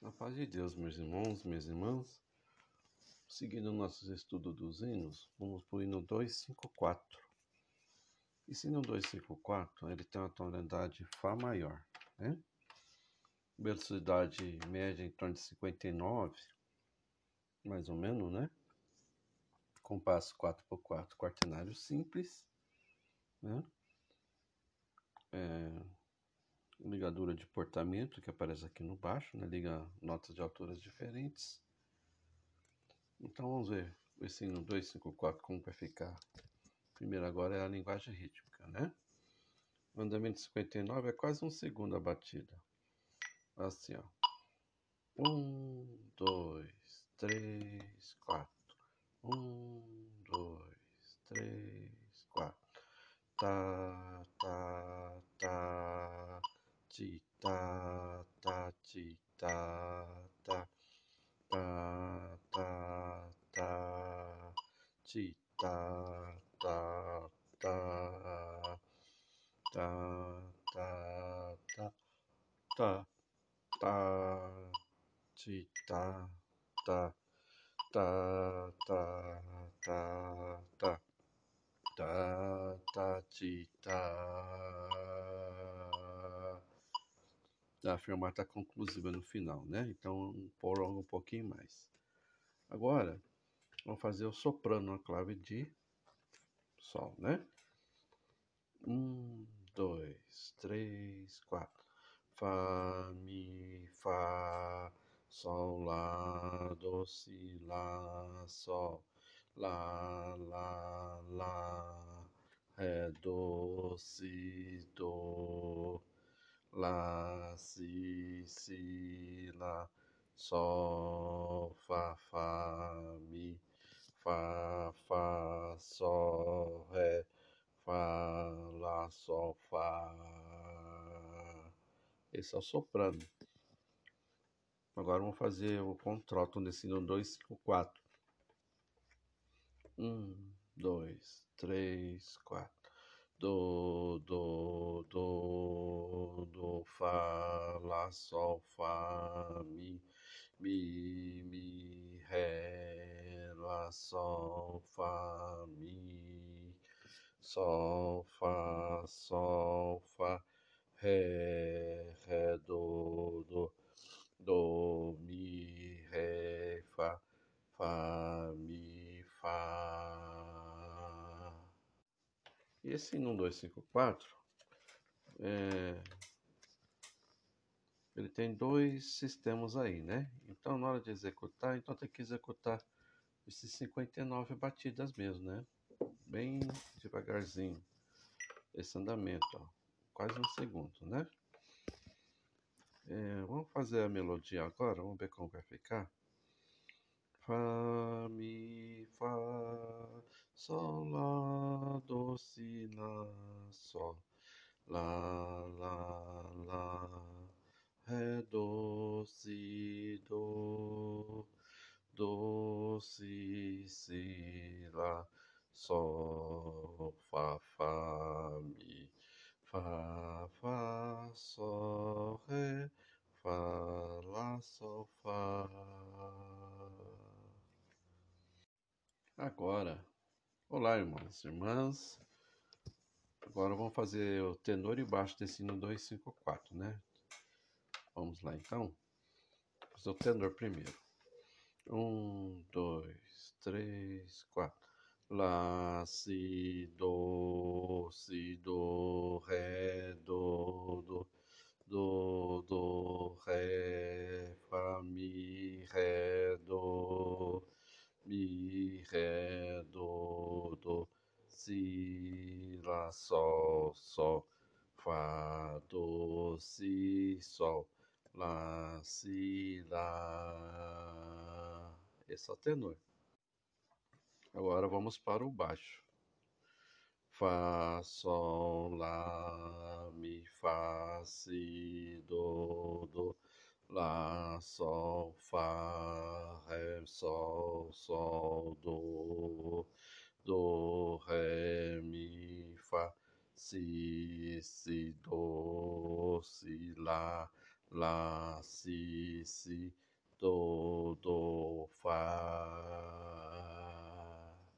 Na paz de Deus, meus irmãos, minhas irmãs, seguindo nossos estudos dos hinos, vamos para o hino 254. Esse hino 254, ele tem uma tonalidade Fá maior, né? Velocidade média em torno de 59, mais ou menos, né? Compasso 4x4, quartenário simples, né? É, ligadura de portamento que aparece aqui no baixo, né? liga notas de alturas diferentes. Então vamos ver o sino 254 como vai ficar. Primeiro agora é a linguagem rítmica, né? O andamento 59 é quase um segundo a batida. Assim, ó. Um, dois, três, ちたたちたたたたたちたたたたたたたたタたたたたたたたたちた a afirmar está conclusiva no final, né? Então, prolonga um pouquinho mais. Agora, vamos fazer o soprano na clave de Sol, né? Um, dois, três, quatro. Fá, Mi, Fá, Sol, Lá, Do, Si, Lá, Sol, Lá, Lá, Lá, Ré, Do, Si, Do, Lá, Si, Si, Lá, Sol, Fá, Fá, Mi, Fá, Fá, Sol, Ré, Fá, Lá, Sol, Fá. Esse é o soprano. Agora vamos fazer o contralto nesse no 2, 5, 4. 1, 2, 3, 4 do, do, do, do, fá, lá, sol, fá, mi, mi, mi, ré, lá, sol, fá, mi, sol, fá, sol, fá, ré, ré, do, do, do, esse 1254, é, ele tem dois sistemas aí, né? Então, na hora de executar, então tem que executar esses 59 batidas mesmo, né? Bem devagarzinho. Esse andamento, ó, quase um segundo, né? É, vamos fazer a melodia agora, vamos ver como vai ficar. Fá, Mi, Fá, Sol, Lá, Do, Si, Lá, Sol, Lá, Lá, Lá, Ré, Do, Si, Do, Do, Si, Si, Lá, Sol, Fá, Fá, Mi, Fá, Fá, Sol, Ré, Fá, Lá, Sol, Fá. Agora, olá irmãos e irmãs. Agora vamos fazer o tenor e baixo desse hino 254, né? Vamos lá então. Fazer o tenor primeiro. Um, dois, três, quatro. Lá, si, do, si, do, ré, do, do, do, do, ré, fá, mi, ré, do, mi, ré, do, do, sol, sol, fá, do, si, sol, lá, si, lá. Esse é o tenor. Agora vamos para o baixo. Fá, sol, lá, mi, fá, si, do, do, Lá, Sol, Fá, Ré, Sol, Sol, Do, do, ré, mi, fá, si, si, do, si, lá, lá, si, si, do, do, fá.